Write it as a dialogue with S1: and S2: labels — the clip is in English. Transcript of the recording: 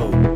S1: Oh.